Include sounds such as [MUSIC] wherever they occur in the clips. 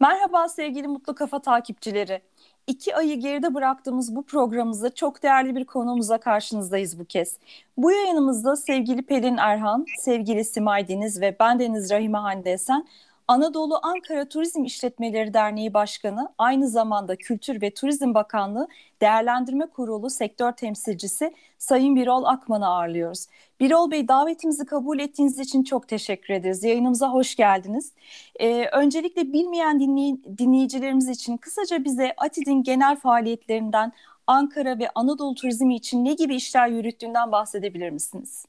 Merhaba sevgili Mutlu Kafa takipçileri. İki ayı geride bıraktığımız bu programımızda çok değerli bir konuğumuza karşınızdayız bu kez. Bu yayınımızda sevgili Pelin Erhan, sevgili Simay Deniz ve ben Deniz Rahime Hande Esen Anadolu Ankara Turizm İşletmeleri Derneği Başkanı, aynı zamanda Kültür ve Turizm Bakanlığı Değerlendirme Kurulu sektör temsilcisi Sayın Birol Akman'ı ağırlıyoruz. Birol Bey davetimizi kabul ettiğiniz için çok teşekkür ederiz. Yayınımıza hoş geldiniz. Ee, öncelikle bilmeyen dinley- dinleyicilerimiz için kısaca bize ATİD'in genel faaliyetlerinden Ankara ve Anadolu turizmi için ne gibi işler yürüttüğünden bahsedebilir misiniz?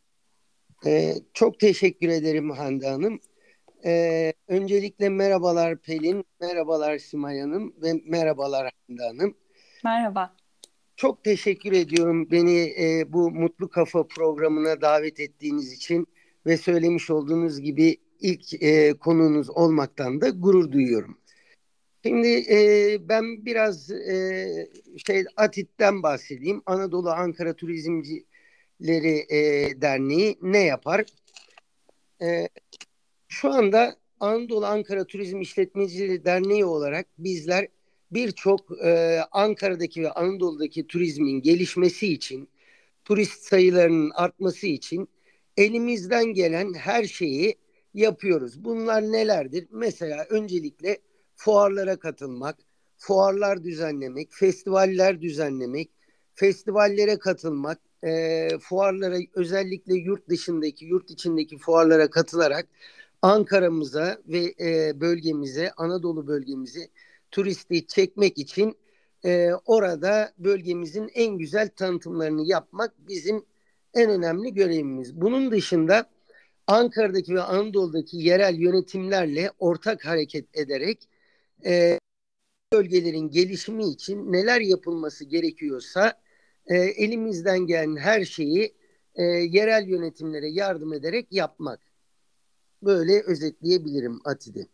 Ee, çok teşekkür ederim Hande Hanım. Ee, öncelikle merhabalar Pelin, merhabalar Simay Hanım ve merhabalar Hande Hanım. Merhaba. Çok teşekkür ediyorum beni e, bu Mutlu Kafa programına davet ettiğiniz için ve söylemiş olduğunuz gibi ilk e, konuğunuz olmaktan da gurur duyuyorum. Şimdi e, ben biraz e, şey ATİT'ten bahsedeyim. Anadolu Ankara Turizmcileri e, Derneği ne yapar? E, şu anda Anadolu Ankara Turizm İşletmecileri Derneği olarak bizler birçok e, Ankara'daki ve Anadolu'daki turizmin gelişmesi için, turist sayılarının artması için elimizden gelen her şeyi yapıyoruz. Bunlar nelerdir? Mesela öncelikle fuarlara katılmak, fuarlar düzenlemek, festivaller düzenlemek, festivallere katılmak, e, fuarlara özellikle yurt dışındaki, yurt içindeki fuarlara katılarak Ankara'mıza ve e, bölgemize, Anadolu bölgemize turisti çekmek için e, orada bölgemizin en güzel tanıtımlarını yapmak bizim en önemli görevimiz. Bunun dışında Ankara'daki ve Anadolu'daki yerel yönetimlerle ortak hareket ederek e, bölgelerin gelişimi için neler yapılması gerekiyorsa e, elimizden gelen her şeyi e, yerel yönetimlere yardım ederek yapmak. Böyle özetleyebilirim ATİ'de.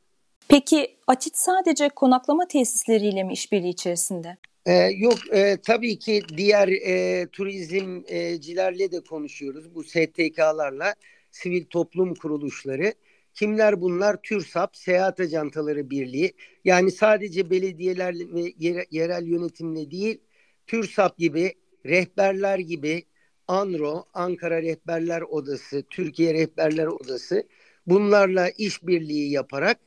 Peki ATİT sadece konaklama tesisleriyle mi işbirliği içerisinde? Ee, yok e, tabii ki diğer e, turizmcilerle de konuşuyoruz. Bu STK'larla sivil toplum kuruluşları. Kimler bunlar? TÜRSAP, Seyahat Ajantaları Birliği. Yani sadece belediyeler ve yerel yönetimle değil, TÜRSAP gibi, rehberler gibi, ANRO, Ankara Rehberler Odası, Türkiye Rehberler Odası bunlarla işbirliği yaparak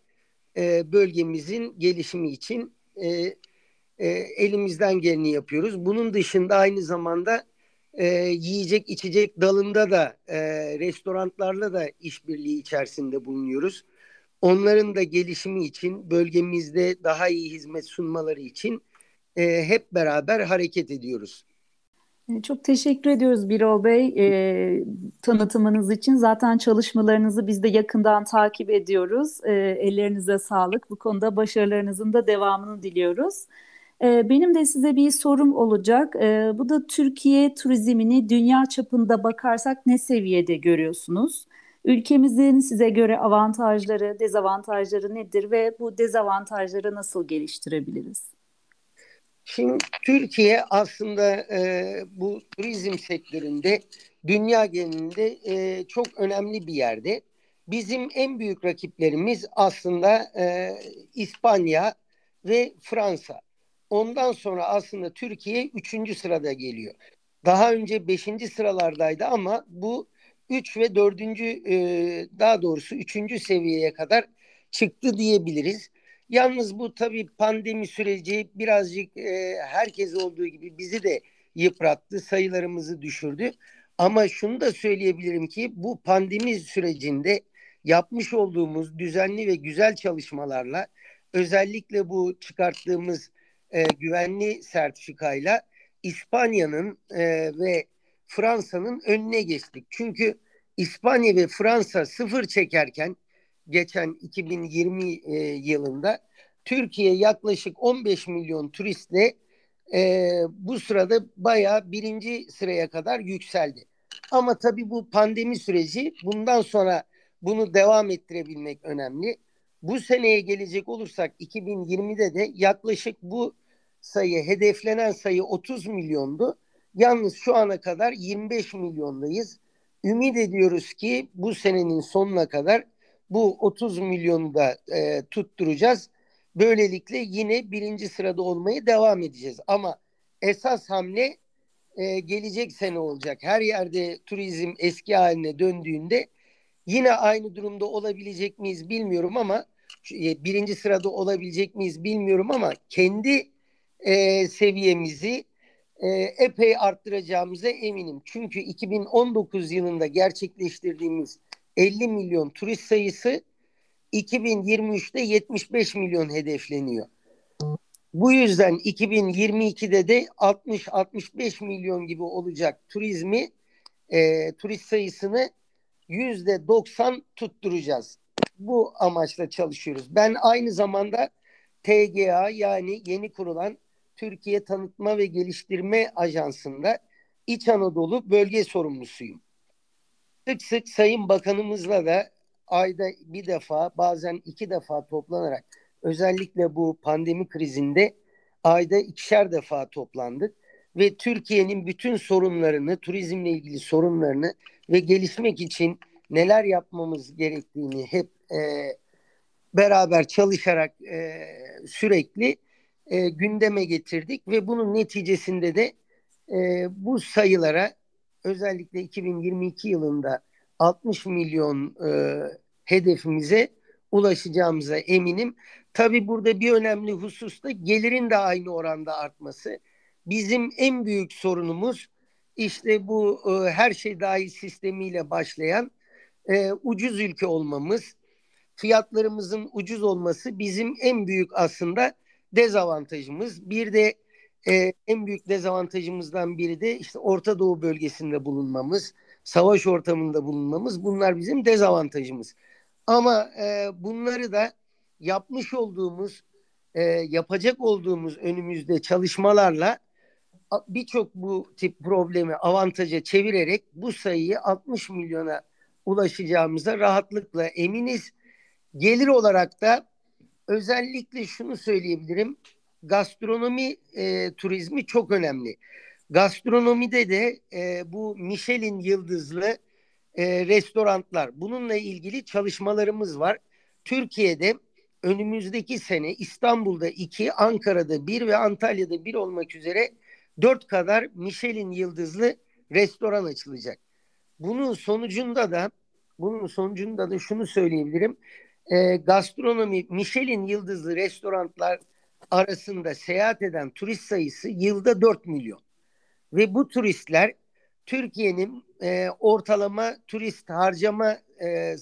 e, bölgemizin gelişimi için e, e, elimizden geleni yapıyoruz. Bunun dışında aynı zamanda e, yiyecek içecek dalında da e, restoranlarla da işbirliği içerisinde bulunuyoruz. Onların da gelişimi için bölgemizde daha iyi hizmet sunmaları için e, hep beraber hareket ediyoruz. Ee, çok teşekkür ediyoruz Birol Bey e, tanıtımınız için. Zaten çalışmalarınızı biz de yakından takip ediyoruz. E, ellerinize sağlık. Bu konuda başarılarınızın da devamını diliyoruz. E, benim de size bir sorum olacak. E, bu da Türkiye turizmini dünya çapında bakarsak ne seviyede görüyorsunuz? Ülkemizin size göre avantajları, dezavantajları nedir ve bu dezavantajları nasıl geliştirebiliriz? Şimdi Türkiye aslında e, bu turizm sektöründe dünya genelinde e, çok önemli bir yerde. Bizim en büyük rakiplerimiz aslında e, İspanya ve Fransa. Ondan sonra aslında Türkiye üçüncü sırada geliyor. Daha önce beşinci sıralardaydı ama bu üç ve dördüncü e, daha doğrusu üçüncü seviyeye kadar çıktı diyebiliriz. Yalnız bu tabii pandemi süreci birazcık e, herkes olduğu gibi bizi de yıprattı, sayılarımızı düşürdü. Ama şunu da söyleyebilirim ki bu pandemi sürecinde yapmış olduğumuz düzenli ve güzel çalışmalarla özellikle bu çıkarttığımız e, güvenli sertifikayla İspanya'nın e, ve Fransa'nın önüne geçtik. Çünkü İspanya ve Fransa sıfır çekerken geçen 2020 e, yılında Türkiye yaklaşık 15 milyon turistle e, bu sırada bayağı birinci sıraya kadar yükseldi. Ama tabii bu pandemi süreci bundan sonra bunu devam ettirebilmek önemli. Bu seneye gelecek olursak 2020'de de yaklaşık bu sayı hedeflenen sayı 30 milyondu. Yalnız şu ana kadar 25 milyondayız. Ümit ediyoruz ki bu senenin sonuna kadar bu 30 milyonu da e, tutturacağız Böylelikle yine birinci sırada olmaya devam edeceğiz. Ama esas hamle e, gelecek sene olacak. Her yerde turizm eski haline döndüğünde yine aynı durumda olabilecek miyiz bilmiyorum ama e, birinci sırada olabilecek miyiz bilmiyorum ama kendi e, seviyemizi e, epey arttıracağımıza eminim. Çünkü 2019 yılında gerçekleştirdiğimiz 50 milyon turist sayısı 2023'te 75 milyon hedefleniyor. Bu yüzden 2022'de de 60-65 milyon gibi olacak turizmi e, turist sayısını yüzde 90 tutturacağız. Bu amaçla çalışıyoruz. Ben aynı zamanda TGA yani yeni kurulan Türkiye Tanıtma ve Geliştirme Ajansı'nda İç Anadolu bölge sorumlusuyum. Sık sık Sayın Bakanımızla da ayda bir defa bazen iki defa toplanarak özellikle bu pandemi krizinde ayda ikişer defa toplandık ve Türkiye'nin bütün sorunlarını, turizmle ilgili sorunlarını ve gelişmek için neler yapmamız gerektiğini hep e, beraber çalışarak e, sürekli e, gündeme getirdik ve bunun neticesinde de e, bu sayılara özellikle 2022 yılında 60 milyon e, hedefimize ulaşacağımıza eminim. Tabii burada bir önemli husus da gelirin de aynı oranda artması. Bizim en büyük sorunumuz işte bu e, her şey dahil sistemiyle başlayan e, ucuz ülke olmamız, fiyatlarımızın ucuz olması bizim en büyük aslında dezavantajımız. Bir de e, en büyük dezavantajımızdan biri de işte Orta Doğu bölgesinde bulunmamız, savaş ortamında bulunmamız bunlar bizim dezavantajımız. Ama e, bunları da yapmış olduğumuz, e, yapacak olduğumuz önümüzde çalışmalarla birçok bu tip problemi avantaja çevirerek bu sayıyı 60 milyona ulaşacağımıza rahatlıkla eminiz. Gelir olarak da özellikle şunu söyleyebilirim. Gastronomi e, turizmi çok önemli. Gastronomide de e, bu Michelin yıldızlı e, restoranlar. Bununla ilgili çalışmalarımız var. Türkiye'de önümüzdeki sene İstanbul'da iki, Ankara'da bir ve Antalya'da bir olmak üzere dört kadar Michelin yıldızlı restoran açılacak. Bunun sonucunda da bunun sonucunda da şunu söyleyebilirim. E, gastronomi Michelin yıldızlı restoranlar arasında seyahat eden turist sayısı yılda 4 milyon. Ve bu turistler Türkiye'nin e, ortalama turist harcama e,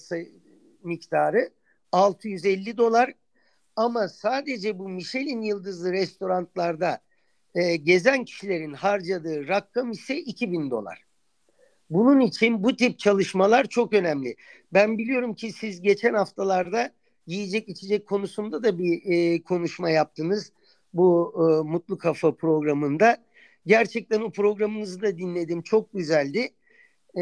miktarı 650 dolar ama sadece bu Michelin yıldızlı restoranlarda e, gezen kişilerin harcadığı rakam ise 2000 dolar. Bunun için bu tip çalışmalar çok önemli. Ben biliyorum ki siz geçen haftalarda yiyecek içecek konusunda da bir e, konuşma yaptınız. Bu e, Mutlu Kafa programında. Gerçekten o programınızı da dinledim. Çok güzeldi. E,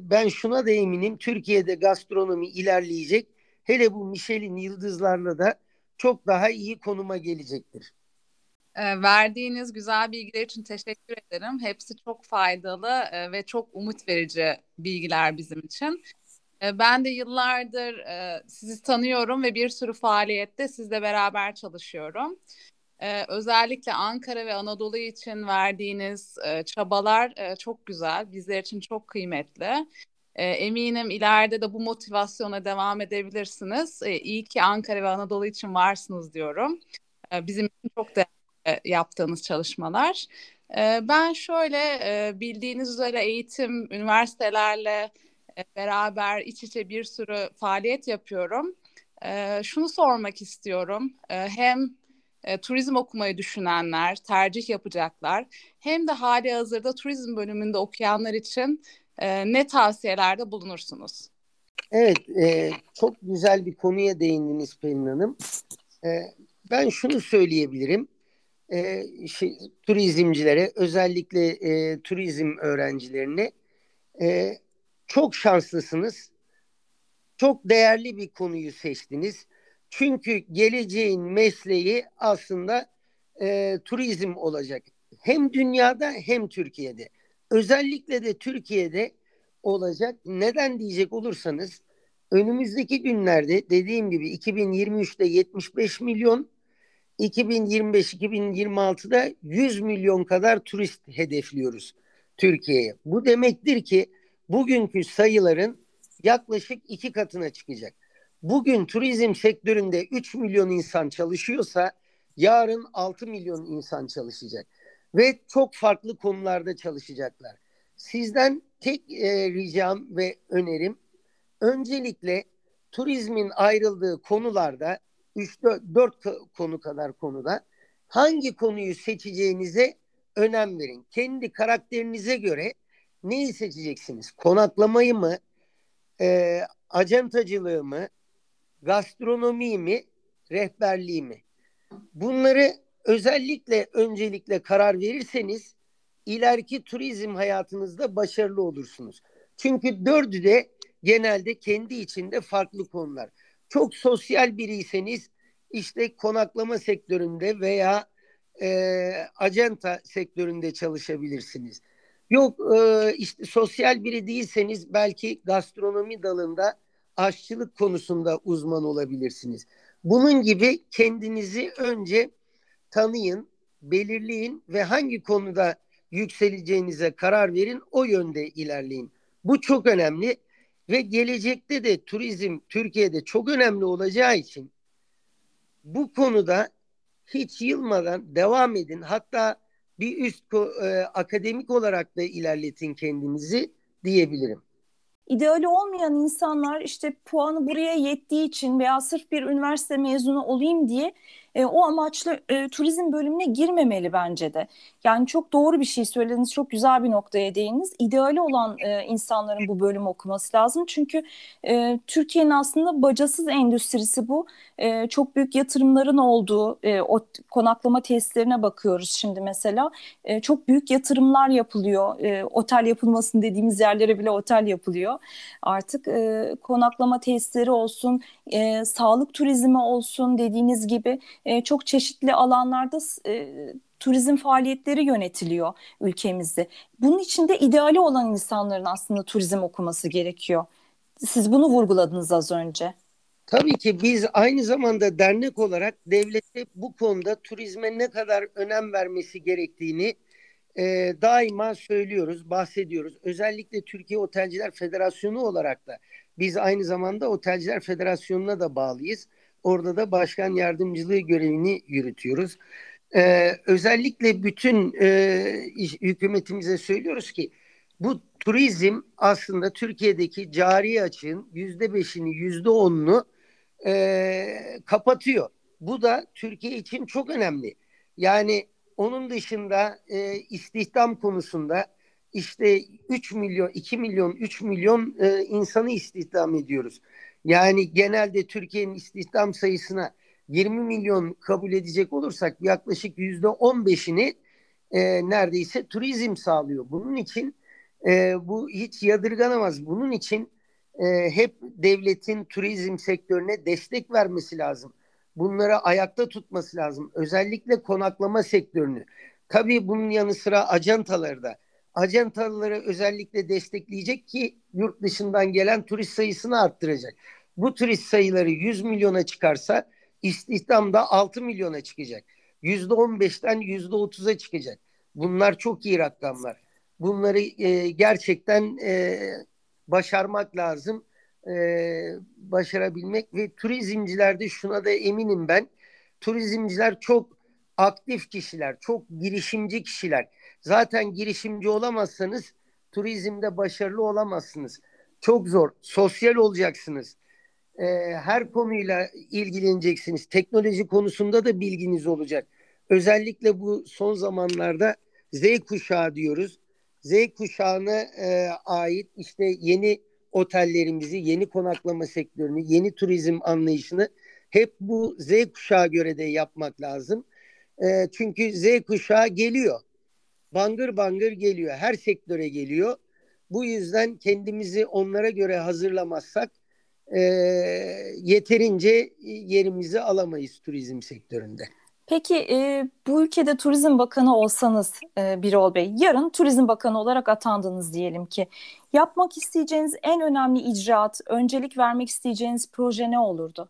ben şuna da eminim. Türkiye'de gastronomi ilerleyecek. Hele bu Michelin yıldızlarla da çok daha iyi konuma gelecektir. E, verdiğiniz güzel bilgiler için teşekkür ederim. Hepsi çok faydalı e, ve çok umut verici bilgiler bizim için. E, ben de yıllardır e, sizi tanıyorum ve bir sürü faaliyette sizle beraber çalışıyorum. E, özellikle Ankara ve Anadolu için verdiğiniz e, çabalar e, çok güzel, bizler için çok kıymetli. E, eminim ileride de bu motivasyona devam edebilirsiniz. İyi ki Ankara ve Anadolu için varsınız diyorum. Bizim için çok değerli yaptığınız çalışmalar. Ben şöyle bildiğiniz üzere eğitim, üniversitelerle beraber iç içe bir sürü faaliyet yapıyorum. Şunu sormak istiyorum. Hem turizm okumayı düşünenler, tercih yapacaklar hem de hali hazırda turizm bölümünde okuyanlar için ne tavsiyelerde bulunursunuz? Evet, e, çok güzel bir konuya değindiniz Pelin Hanım. E, ben şunu söyleyebilirim e, şey, turizmcilere özellikle e, turizm öğrencilerine e, çok şanslısınız. Çok değerli bir konuyu seçtiniz. Çünkü geleceğin mesleği aslında e, turizm olacak. Hem dünyada hem Türkiye'de. Özellikle de Türkiye'de olacak. Neden diyecek olursanız önümüzdeki günlerde dediğim gibi 2023'te 75 milyon 2025-2026'da 100 milyon kadar turist hedefliyoruz Türkiye'ye. Bu demektir ki bugünkü sayıların yaklaşık iki katına çıkacak. Bugün turizm sektöründe 3 milyon insan çalışıyorsa yarın 6 milyon insan çalışacak ve çok farklı konularda çalışacaklar. Sizden tek e, ricam ve önerim öncelikle turizmin ayrıldığı konularda 3-4 konu kadar konuda hangi konuyu seçeceğinize önem verin. Kendi karakterinize göre neyi seçeceksiniz? Konaklamayı mı? E, acentacılığı mı? Gastronomiyi mi? Rehberliği mi? Bunları özellikle öncelikle karar verirseniz ileriki turizm hayatınızda başarılı olursunuz. Çünkü dördü de genelde kendi içinde farklı konular. Çok sosyal biriyseniz işte konaklama sektöründe veya e, acenta sektöründe çalışabilirsiniz. Yok e, işte sosyal biri değilseniz belki gastronomi dalında aşçılık konusunda uzman olabilirsiniz. Bunun gibi kendinizi önce tanıyın, belirleyin ve hangi konuda yükseleceğinize karar verin, o yönde ilerleyin. Bu çok önemli ve gelecekte de turizm Türkiye'de çok önemli olacağı için bu konuda hiç yılmadan devam edin. Hatta bir üst e, akademik olarak da ilerletin kendinizi diyebilirim. İdeali olmayan insanlar işte puanı buraya yettiği için veya sırf bir üniversite mezunu olayım diye e, o amaçlı e, turizm bölümüne girmemeli bence de. Yani çok doğru bir şey söylediniz, çok güzel bir noktaya değindiniz. İdeali olan e, insanların bu bölümü okuması lazım. Çünkü e, Türkiye'nin aslında bacasız endüstrisi bu. E, çok büyük yatırımların olduğu e, o konaklama tesislerine bakıyoruz şimdi mesela. E, çok büyük yatırımlar yapılıyor. E, otel yapılmasın dediğimiz yerlere bile otel yapılıyor. Artık e, konaklama tesisleri olsun, e, sağlık turizmi olsun dediğiniz gibi e, çok çeşitli alanlarda e, turizm faaliyetleri yönetiliyor ülkemizde. Bunun için de ideali olan insanların aslında turizm okuması gerekiyor. Siz bunu vurguladınız az önce. Tabii ki biz aynı zamanda dernek olarak devlete bu konuda turizme ne kadar önem vermesi gerektiğini e, daima söylüyoruz, bahsediyoruz. Özellikle Türkiye Otelciler Federasyonu olarak da biz aynı zamanda Otelciler Federasyonu'na da bağlıyız. Orada da başkan yardımcılığı görevini yürütüyoruz. Ee, özellikle bütün e, hükümetimize söylüyoruz ki bu turizm aslında Türkiye'deki cari açığın yüzde beşini yüzde onunu e, kapatıyor. Bu da Türkiye için çok önemli. Yani onun dışında e, istihdam konusunda işte 3 milyon, 2 milyon, 3 milyon e, insanı istihdam ediyoruz. Yani genelde Türkiye'nin istihdam sayısına 20 milyon kabul edecek olursak yaklaşık yüzde 15'ini e, neredeyse turizm sağlıyor. Bunun için e, bu hiç yadırganamaz. Bunun için e, hep devletin turizm sektörüne destek vermesi lazım. Bunları ayakta tutması lazım. Özellikle konaklama sektörünü. Tabii bunun yanı sıra ajantaları da. Ajantaları özellikle destekleyecek ki yurt dışından gelen turist sayısını arttıracak. Bu turist sayıları 100 milyona çıkarsa istihdam da 6 milyona çıkacak. %15'ten %30'a çıkacak. Bunlar çok iyi rakamlar. Bunları e, gerçekten e, başarmak lazım. E, başarabilmek ve turizmcilerde şuna da eminim ben. Turizmciler çok aktif kişiler, çok girişimci kişiler. Zaten girişimci olamazsanız turizmde başarılı olamazsınız. Çok zor. Sosyal olacaksınız e, her konuyla ilgileneceksiniz. Teknoloji konusunda da bilginiz olacak. Özellikle bu son zamanlarda Z kuşağı diyoruz. Z kuşağına e, ait işte yeni otellerimizi, yeni konaklama sektörünü, yeni turizm anlayışını hep bu Z kuşağı göre de yapmak lazım. E, çünkü Z kuşağı geliyor. Bangır bangır geliyor. Her sektöre geliyor. Bu yüzden kendimizi onlara göre hazırlamazsak e, yeterince yerimizi alamayız turizm sektöründe. Peki e, bu ülkede turizm bakanı olsanız e, Birol Bey, yarın turizm bakanı olarak atandınız diyelim ki. Yapmak isteyeceğiniz en önemli icraat, öncelik vermek isteyeceğiniz proje ne olurdu?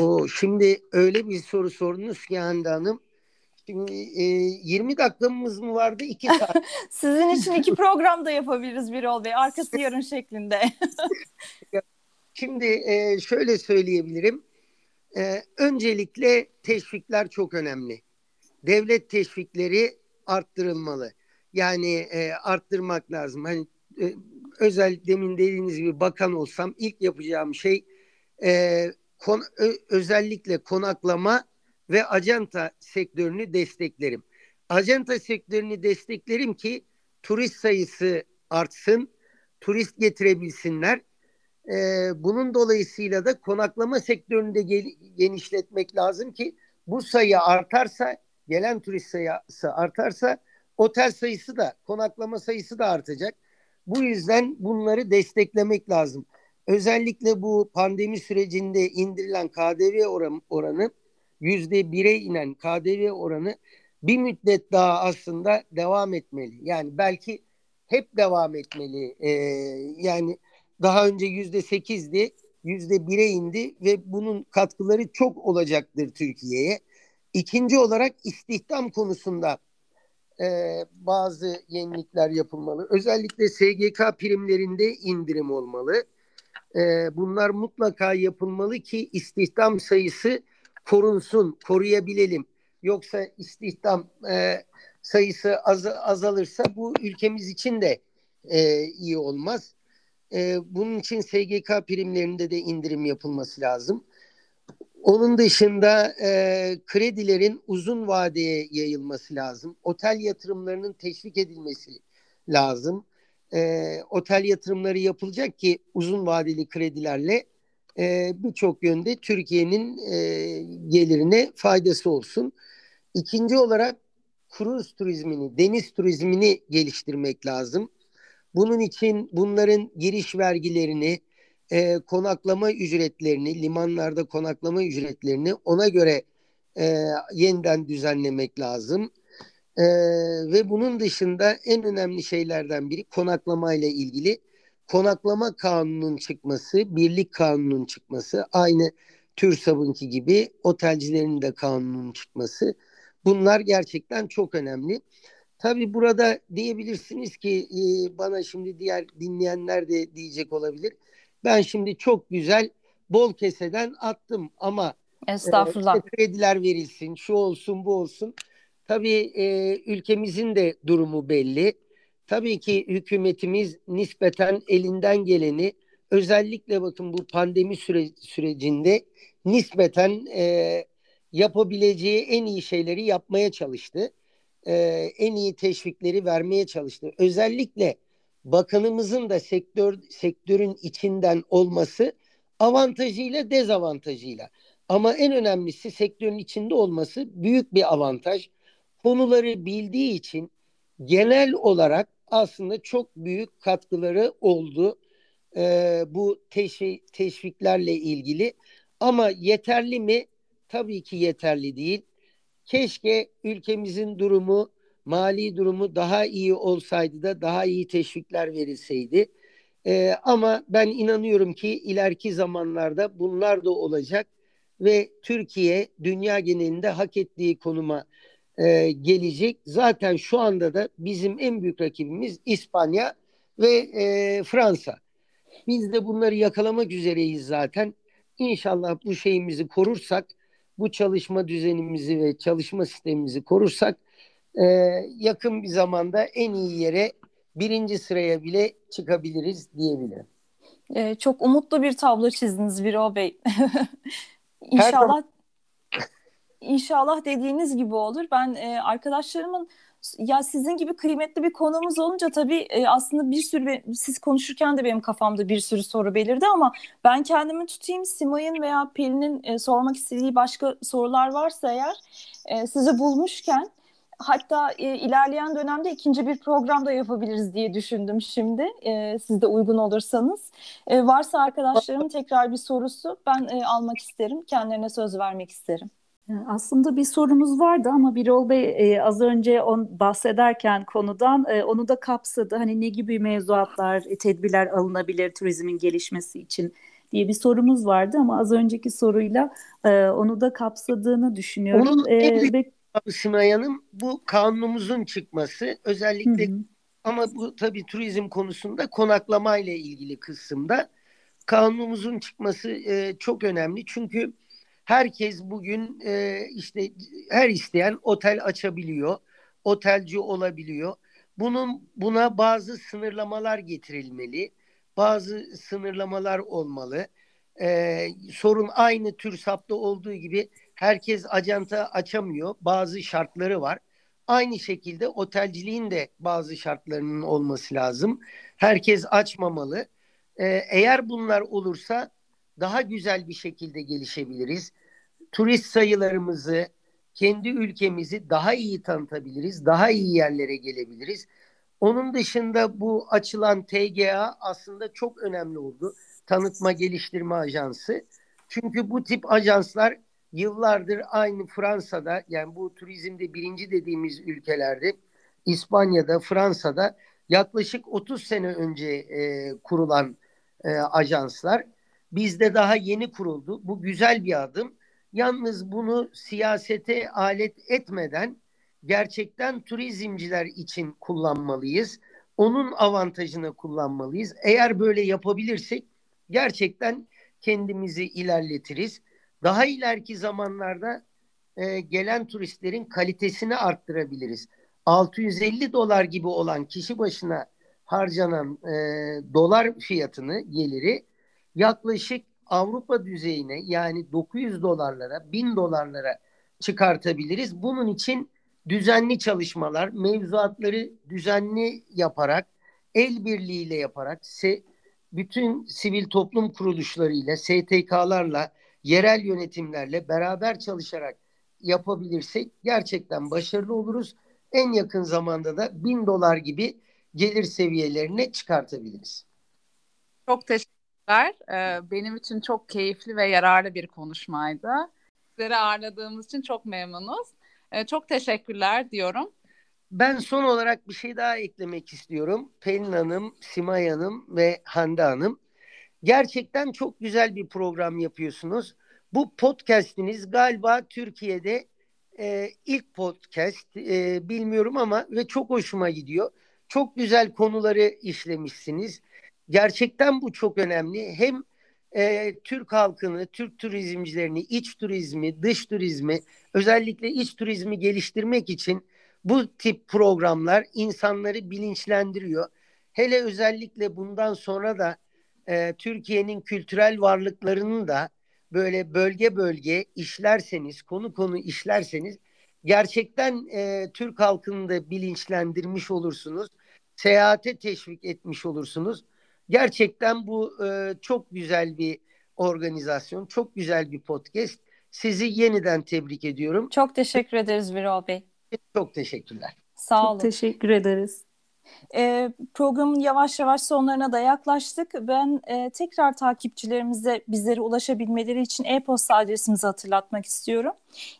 O şimdi öyle bir soru sorunuz ki Hande Hanım. Şimdi e, 20 dakikamız mı vardı? 2 saat. [LAUGHS] Sizin için iki program da yapabiliriz Birol Bey. Arkası yarın şeklinde. [LAUGHS] Şimdi e, şöyle söyleyebilirim. E, öncelikle teşvikler çok önemli. Devlet teşvikleri arttırılmalı. Yani e, arttırmak lazım. Hani e, özel demin dediğiniz gibi bakan olsam ilk yapacağım şey e, kon, ö, özellikle konaklama ve acenta sektörünü desteklerim. Acenta sektörünü desteklerim ki turist sayısı artsın, turist getirebilsinler. Ee, bunun dolayısıyla da konaklama sektörünü de gel- genişletmek lazım ki bu sayı artarsa, gelen turist sayısı artarsa otel sayısı da, konaklama sayısı da artacak. Bu yüzden bunları desteklemek lazım. Özellikle bu pandemi sürecinde indirilen KDV oran, oranı yüzde bire inen KDV oranı bir müddet daha aslında devam etmeli. Yani belki hep devam etmeli. Ee, yani daha önce yüzde sekizdi, yüzde bire indi ve bunun katkıları çok olacaktır Türkiye'ye. İkinci olarak istihdam konusunda e, bazı yenilikler yapılmalı. Özellikle SGK primlerinde indirim olmalı. E, bunlar mutlaka yapılmalı ki istihdam sayısı korunsun, koruyabilelim. Yoksa istihdam e, sayısı az, azalırsa bu ülkemiz için de e, iyi olmaz. E, bunun için SGK primlerinde de indirim yapılması lazım. Onun dışında e, kredilerin uzun vadeye yayılması lazım. Otel yatırımlarının teşvik edilmesi lazım. E, otel yatırımları yapılacak ki uzun vadeli kredilerle e, birçok yönde Türkiye'nin e, gelirine faydası olsun. İkinci olarak kruz turizmini, deniz turizmini geliştirmek lazım. Bunun için bunların giriş vergilerini, e, konaklama ücretlerini, limanlarda konaklama ücretlerini ona göre e, yeniden düzenlemek lazım. E, ve bunun dışında en önemli şeylerden biri konaklama ile ilgili konaklama kanunun çıkması, birlik kanunun çıkması, aynı TÜRSAB'ınki gibi otelcilerin de kanunun çıkması. Bunlar gerçekten çok önemli. Tabii burada diyebilirsiniz ki e, bana şimdi diğer dinleyenler de diyecek olabilir. Ben şimdi çok güzel bol keseden attım ama Estağfurullah. E, krediler verilsin, şu olsun, bu olsun. Tabii e, ülkemizin de durumu belli. Tabii ki hükümetimiz nispeten elinden geleni özellikle bakın bu pandemi süre, sürecinde nispeten e, yapabileceği en iyi şeyleri yapmaya çalıştı. E, en iyi teşvikleri vermeye çalıştı. Özellikle bakanımızın da sektör sektörün içinden olması avantajıyla dezavantajıyla. Ama en önemlisi sektörün içinde olması büyük bir avantaj. Konuları bildiği için genel olarak aslında çok büyük katkıları oldu e, bu teşvi, teşviklerle ilgili. Ama yeterli mi? Tabii ki yeterli değil. Keşke ülkemizin durumu, mali durumu daha iyi olsaydı da daha iyi teşvikler verilseydi. E, ama ben inanıyorum ki ileriki zamanlarda bunlar da olacak ve Türkiye dünya genelinde hak ettiği konuma e, gelecek. Zaten şu anda da bizim en büyük rakibimiz İspanya ve e, Fransa. Biz de bunları yakalamak üzereyiz zaten. İnşallah bu şeyimizi korursak, bu çalışma düzenimizi ve çalışma sistemimizi korursak e, yakın bir zamanda en iyi yere birinci sıraya bile çıkabiliriz diyebilirim. Ee, çok umutlu bir tablo çizdiniz Birol Bey. [LAUGHS] İnşallah İnşallah dediğiniz gibi olur. Ben e, arkadaşlarımın ya sizin gibi kıymetli bir konumuz olunca tabii e, aslında bir sürü siz konuşurken de benim kafamda bir sürü soru belirdi ama ben kendimi tutayım Simay'ın veya Pelin'in e, sormak istediği başka sorular varsa eğer e, sizi bulmuşken hatta e, ilerleyen dönemde ikinci bir program da yapabiliriz diye düşündüm şimdi e, siz de uygun olursanız. E, varsa arkadaşlarımın tekrar bir sorusu ben e, almak isterim kendilerine söz vermek isterim. Aslında bir sorumuz vardı ama Birol Bey e, az önce on, bahsederken konudan e, onu da kapsadı. Hani ne gibi mevzuatlar, e, tedbirler alınabilir turizmin gelişmesi için? diye bir sorumuz vardı ama az önceki soruyla e, onu da kapsadığını düşünüyorum. Onun e, en büyük. Simay Hanım bu kanunumuzun çıkması özellikle hı hı. ama bu tabii turizm konusunda konaklama ile ilgili kısımda kanunumuzun çıkması e, çok önemli çünkü herkes bugün e, işte her isteyen otel açabiliyor, otelci olabiliyor. Bunun buna bazı sınırlamalar getirilmeli, bazı sınırlamalar olmalı. E, sorun aynı tür sapta olduğu gibi herkes acanta açamıyor. Bazı şartları var. Aynı şekilde otelciliğin de bazı şartlarının olması lazım. Herkes açmamalı. Ee, eğer bunlar olursa daha güzel bir şekilde gelişebiliriz. Turist sayılarımızı, kendi ülkemizi daha iyi tanıtabiliriz, daha iyi yerlere gelebiliriz. Onun dışında bu açılan TGA aslında çok önemli oldu. Tanıtma Geliştirme Ajansı. Çünkü bu tip ajanslar yıllardır aynı Fransa'da yani bu turizmde birinci dediğimiz ülkelerde İspanya'da, Fransa'da yaklaşık 30 sene önce e, kurulan e, ajanslar. Bizde daha yeni kuruldu. Bu güzel bir adım. Yalnız bunu siyasete alet etmeden gerçekten turizmciler için kullanmalıyız. Onun avantajını kullanmalıyız. Eğer böyle yapabilirsek gerçekten kendimizi ilerletiriz. Daha ileriki zamanlarda e, gelen turistlerin kalitesini arttırabiliriz. 650 dolar gibi olan kişi başına harcanan e, dolar fiyatını geliri yaklaşık Avrupa düzeyine yani 900 dolarlara 1000 dolarlara çıkartabiliriz. Bunun için düzenli çalışmalar, mevzuatları düzenli yaparak, el birliğiyle yaparak, bütün sivil toplum kuruluşlarıyla, STK'larla, yerel yönetimlerle beraber çalışarak yapabilirsek gerçekten başarılı oluruz. En yakın zamanda da bin dolar gibi gelir seviyelerine çıkartabiliriz. Çok teşekkürler. Ee, benim için çok keyifli ve yararlı bir konuşmaydı. Sizleri ağırladığımız için çok memnunuz. Ee, çok teşekkürler diyorum. Ben son olarak bir şey daha eklemek istiyorum. Pelin Hanım, Simay Hanım ve Hande Hanım. Gerçekten çok güzel bir program yapıyorsunuz. Bu podcast'iniz galiba Türkiye'de e, ilk podcast e, bilmiyorum ama ve çok hoşuma gidiyor. Çok güzel konuları işlemişsiniz. Gerçekten bu çok önemli. Hem e, Türk halkını, Türk turizmcilerini, iç turizmi, dış turizmi, özellikle iç turizmi geliştirmek için bu tip programlar insanları bilinçlendiriyor. Hele özellikle bundan sonra da e, Türkiye'nin kültürel varlıklarını da böyle bölge bölge işlerseniz, konu konu işlerseniz gerçekten e, Türk halkını da bilinçlendirmiş olursunuz. Seyahate teşvik etmiş olursunuz. Gerçekten bu e, çok güzel bir organizasyon, çok güzel bir podcast. Sizi yeniden tebrik ediyorum. Çok teşekkür ederiz Birol Bey. Çok teşekkürler. Sağ olun. Çok teşekkür ederiz. E, programın yavaş yavaş sonlarına da yaklaştık. Ben e, tekrar takipçilerimize bizlere ulaşabilmeleri için e-posta adresimizi hatırlatmak istiyorum.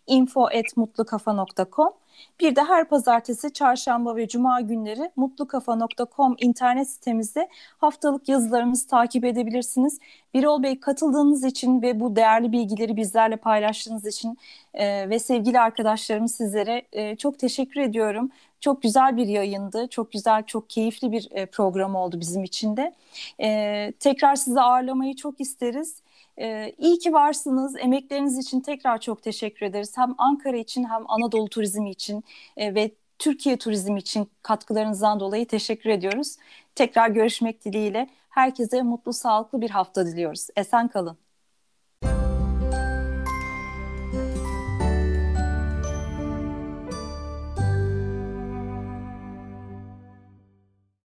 info.mutlukafa.com bir de her pazartesi, çarşamba ve cuma günleri mutlukafa.com internet sitemizde haftalık yazılarımızı takip edebilirsiniz. Birol Bey katıldığınız için ve bu değerli bilgileri bizlerle paylaştığınız için e, ve sevgili arkadaşlarım sizlere e, çok teşekkür ediyorum. Çok güzel bir yayındı. Çok güzel, çok keyifli bir e, program oldu bizim için de. E, tekrar sizi ağırlamayı çok isteriz. Ee, iyi ki varsınız. Emekleriniz için tekrar çok teşekkür ederiz. Hem Ankara için hem Anadolu turizmi için e, ve Türkiye turizmi için katkılarınızdan dolayı teşekkür ediyoruz. Tekrar görüşmek dileğiyle herkese mutlu, sağlıklı bir hafta diliyoruz. Esen kalın.